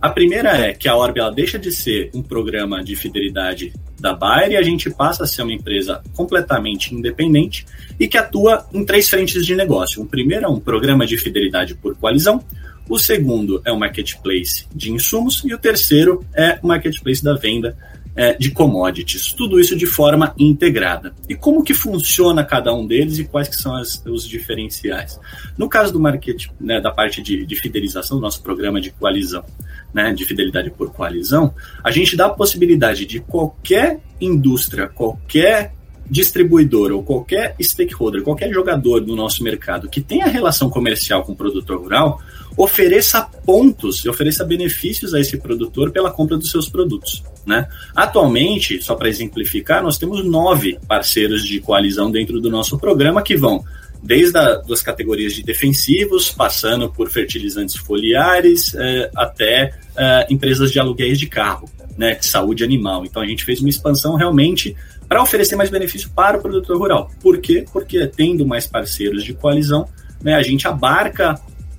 A primeira é que a Orbia deixa de ser um programa de fidelidade da Bayer e a gente passa a ser uma empresa completamente independente e que atua em três frentes de negócio. O primeiro é um programa de fidelidade por coalizão, o segundo é o marketplace de insumos e o terceiro é o marketplace da venda é, de commodities. Tudo isso de forma integrada. E como que funciona cada um deles e quais que são as, os diferenciais? No caso do market, né, da parte de, de fidelização do nosso programa de coalizão, né, de fidelidade por coalizão, a gente dá a possibilidade de qualquer indústria, qualquer distribuidor ou qualquer stakeholder, qualquer jogador do nosso mercado que tenha relação comercial com o produtor rural, ofereça pontos e ofereça benefícios a esse produtor pela compra dos seus produtos. Né? Atualmente, só para exemplificar, nós temos nove parceiros de coalizão dentro do nosso programa que vão desde as categorias de defensivos, passando por fertilizantes foliares, eh, até eh, empresas de aluguéis de carro. né, de saúde animal. Então a gente fez uma expansão realmente para oferecer mais benefício para o produtor rural. Por quê? Porque tendo mais parceiros de coalizão, né, a gente abarca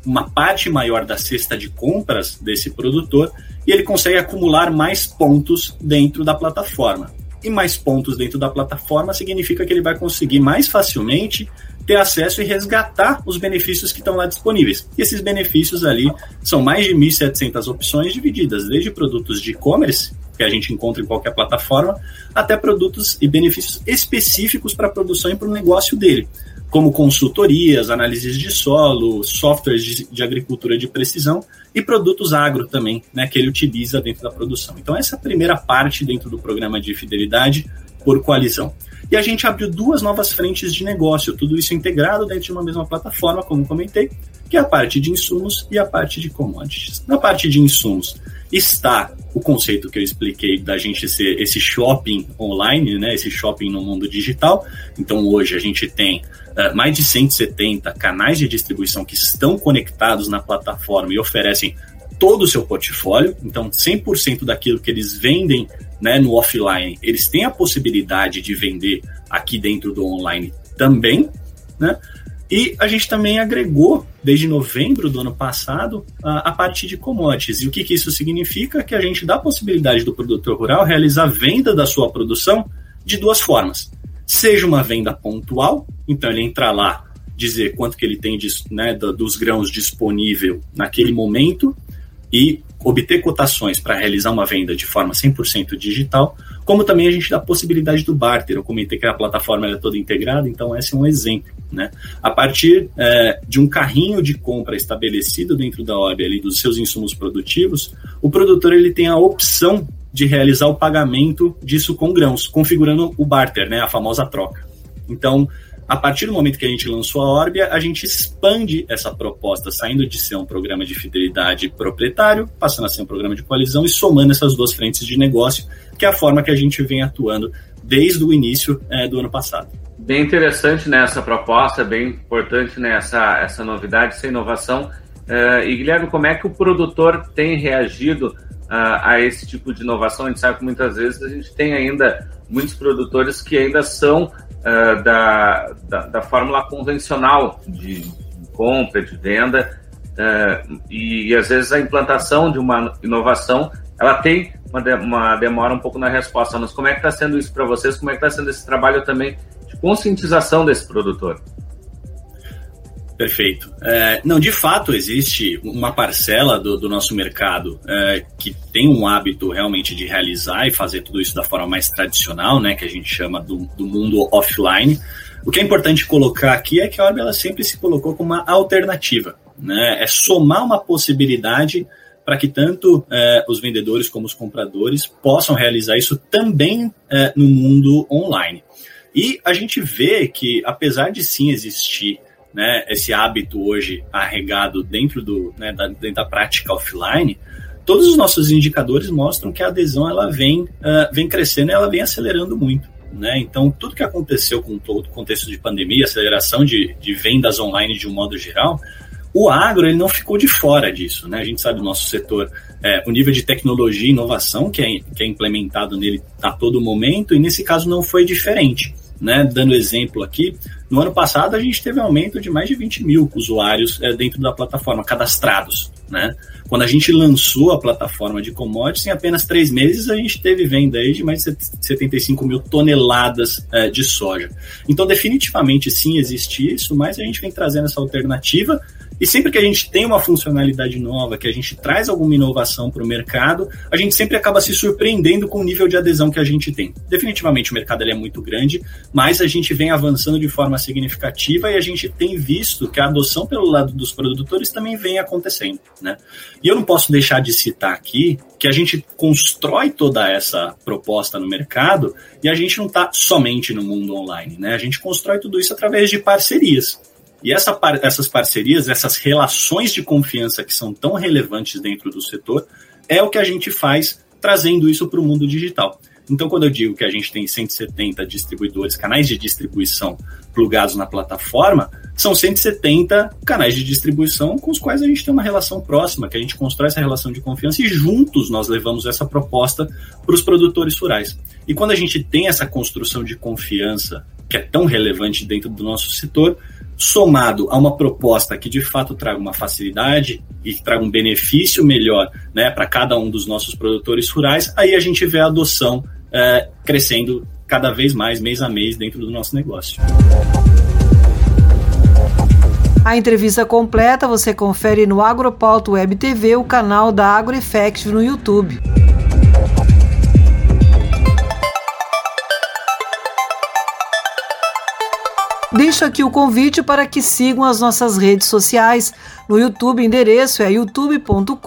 uma parte maior da cesta de compras desse produtor e ele consegue acumular mais pontos dentro da plataforma. E mais pontos dentro da plataforma significa que ele vai conseguir mais facilmente ter acesso e resgatar os benefícios que estão lá disponíveis. E esses benefícios ali são mais de 1.700 opções divididas, desde produtos de e-commerce, que a gente encontra em qualquer plataforma, até produtos e benefícios específicos para a produção e para o negócio dele como consultorias, análises de solo, softwares de, de, agricultura de precisão e produtos agro também, né, que ele utiliza dentro da produção. Então, essa é a primeira parte dentro do programa de fidelidade por coalizão. E a gente abriu duas novas frentes de negócio, tudo isso integrado dentro de uma mesma plataforma, como comentei, que é a parte de insumos e a parte de commodities. Na parte de insumos está o conceito que eu expliquei da gente ser esse shopping online, né, esse shopping no mundo digital. Então hoje a gente tem mais de 170 canais de distribuição que estão conectados na plataforma e oferecem todo o seu portfólio. Então 100% daquilo que eles vendem né, no offline, eles têm a possibilidade de vender aqui dentro do online também, né? E a gente também agregou, desde novembro do ano passado, a, a parte de commodities. E o que, que isso significa? Que a gente dá a possibilidade do produtor rural realizar a venda da sua produção de duas formas. Seja uma venda pontual, então ele entra lá, dizer quanto que ele tem de, né, dos grãos disponível naquele momento e obter cotações para realizar uma venda de forma 100% digital, como também a gente dá a possibilidade do barter. Eu comentei que a plataforma é toda integrada, então esse é um exemplo. Né? A partir é, de um carrinho de compra estabelecido dentro da OB ali dos seus insumos produtivos, o produtor ele tem a opção de realizar o pagamento disso com grãos, configurando o barter, né, a famosa troca. Então, a partir do momento que a gente lançou a Orbia, a gente expande essa proposta, saindo de ser um programa de fidelidade proprietário, passando a ser um programa de coalizão e somando essas duas frentes de negócio, que é a forma que a gente vem atuando desde o início é, do ano passado. Bem interessante né, proposta, bem importante né, essa novidade, essa inovação. Uh, e Guilherme, como é que o produtor tem reagido uh, a esse tipo de inovação? A gente sabe que muitas vezes a gente tem ainda muitos produtores que ainda são uh, da, da, da, fórmula convencional de compra, de venda, uh, e, e, às vezes a implantação de uma inovação ela tem uma, de, uma demora um pouco na resposta. Mas como é que está sendo isso para vocês? Como é que está sendo esse trabalho também de conscientização desse produtor? Perfeito. É, não, de fato, existe uma parcela do, do nosso mercado é, que tem um hábito realmente de realizar e fazer tudo isso da forma mais tradicional, né, que a gente chama do, do mundo offline. O que é importante colocar aqui é que a Orbe ela sempre se colocou como uma alternativa, né? É somar uma possibilidade para que tanto é, os vendedores como os compradores possam realizar isso também é, no mundo online. E a gente vê que, apesar de sim existir né, esse hábito hoje arregado dentro, do, né, da, dentro da prática offline, todos os nossos indicadores mostram que a adesão ela vem, uh, vem crescendo e ela vem acelerando muito. Né? Então, tudo que aconteceu com todo o contexto de pandemia, aceleração de, de vendas online de um modo geral, o agro ele não ficou de fora disso. Né? A gente sabe do nosso setor, é, o nível de tecnologia e inovação que é, que é implementado nele a todo momento, e nesse caso não foi diferente. Né? Dando exemplo aqui, no ano passado a gente teve um aumento de mais de 20 mil usuários é, dentro da plataforma, cadastrados. Né? Quando a gente lançou a plataforma de commodities, em apenas três meses a gente teve venda aí de mais de 75 mil toneladas é, de soja. Então, definitivamente sim existe isso, mas a gente vem trazendo essa alternativa e sempre que a gente tem uma funcionalidade nova, que a gente traz alguma inovação para o mercado, a gente sempre acaba se surpreendendo com o nível de adesão que a gente tem. Definitivamente o mercado é muito grande, mas a gente vem avançando de forma significativa e a gente tem visto que a adoção pelo lado dos produtores também vem acontecendo. Né? E eu não posso deixar de citar aqui que a gente constrói toda essa proposta no mercado e a gente não está somente no mundo online. Né? A gente constrói tudo isso através de parcerias. E essa, essas parcerias, essas relações de confiança que são tão relevantes dentro do setor, é o que a gente faz trazendo isso para o mundo digital. Então, quando eu digo que a gente tem 170 distribuidores, canais de distribuição plugados na plataforma, são 170 canais de distribuição com os quais a gente tem uma relação próxima, que a gente constrói essa relação de confiança e juntos nós levamos essa proposta para os produtores rurais. E quando a gente tem essa construção de confiança, que é tão relevante dentro do nosso setor, somado a uma proposta que de fato traga uma facilidade e que traga um benefício melhor né, para cada um dos nossos produtores rurais, aí a gente vê a adoção é, crescendo cada vez mais, mês a mês, dentro do nosso negócio. A entrevista completa você confere no Agropauto Web TV, o canal da AgroEffective no YouTube. Deixo aqui o convite para que sigam as nossas redes sociais. No YouTube, endereço é youtube.com.br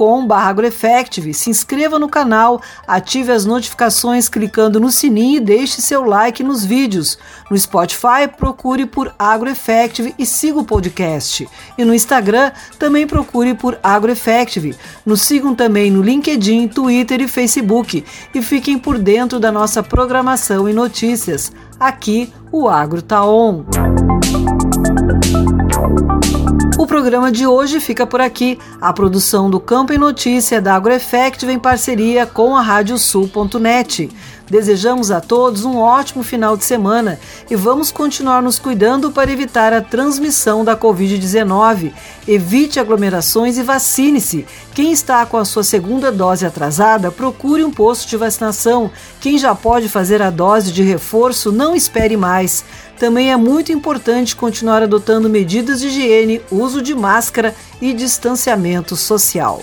Se inscreva no canal, ative as notificações clicando no sininho e deixe seu like nos vídeos. No Spotify, procure por AgroEffective e siga o podcast. E no Instagram, também procure por AgroEffective. Nos sigam também no LinkedIn, Twitter e Facebook. E fiquem por dentro da nossa programação e notícias. Aqui, o Agro Tá. O programa de hoje fica por aqui. A produção do Campo em Notícia da AgroEffective em parceria com a Radiosul.net. Desejamos a todos um ótimo final de semana e vamos continuar nos cuidando para evitar a transmissão da Covid-19. Evite aglomerações e vacine-se. Quem está com a sua segunda dose atrasada, procure um posto de vacinação. Quem já pode fazer a dose de reforço, não espere mais. Também é muito importante continuar adotando medidas de higiene, uso de máscara e distanciamento social.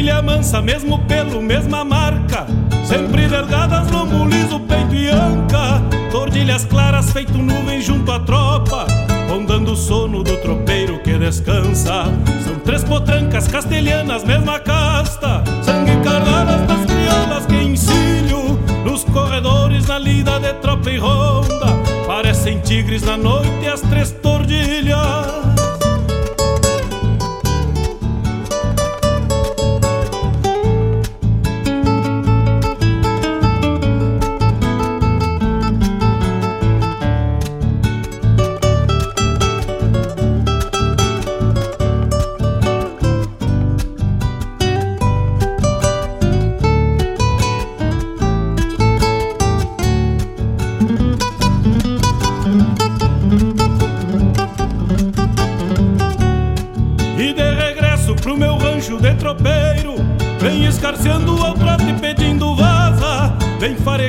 Tropilha mansa, mesmo pelo, mesma marca. Sempre delgadas, lombo liso, peito e anca. Tordilhas claras, feito nuvem junto à tropa. Rondando o sono do tropeiro que descansa. São três potrancas castelhanas, mesma casta. Sangue cardadas das criolas que ensino Nos corredores, na lida de tropa e ronda. Parecem tigres na noite as três tordilhas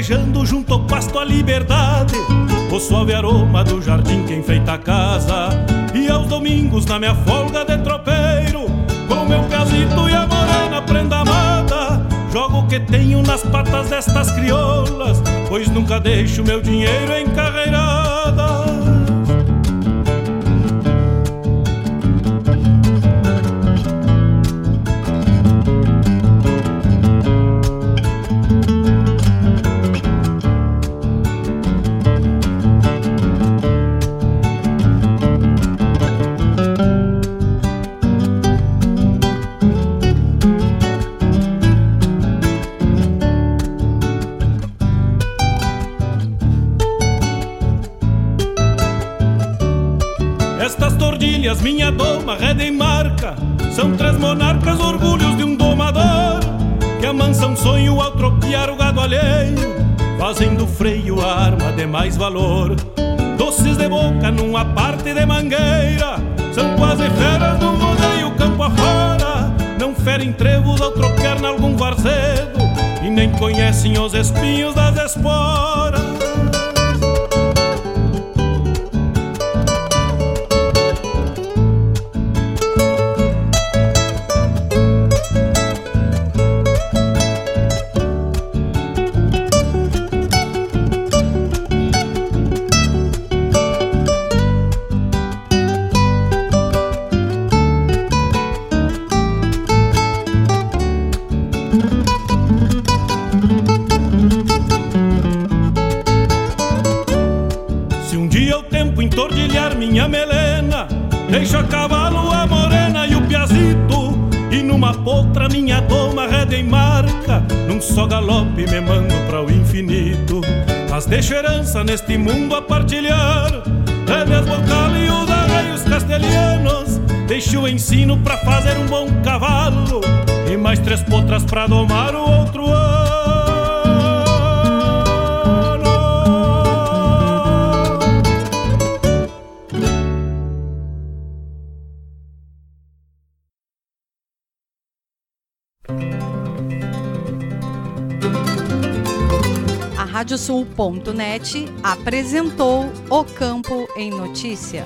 Vem farejando junto ao pasto a liberdade. O suave aroma do jardim que enfeita a casa. E aos domingos na minha folga de tropeiro Com meu casito e a morena prenda amada Jogo o que tenho nas patas destas criolas Pois nunca deixo meu dinheiro em Estas tordilhas, minha doma, reda em marca. São três monarcas, orgulhos de um domador Que amansam sonho ao tropear o gado alheio Fazem do freio a arma de mais valor. Doces de boca numa parte de mangueira São quase feras do rodeio campo afora. Não ferem trevos ao tropear nalgum varzedo E nem conhecem os espinhos das esporas neste mundo a partilhar. Rédeas bocal e os arreios castelhanos. Deixo o ensino pra fazer um bom cavalo. E mais três potras pra domar o outro Radiosul.net apresentou O Campo em Notícia.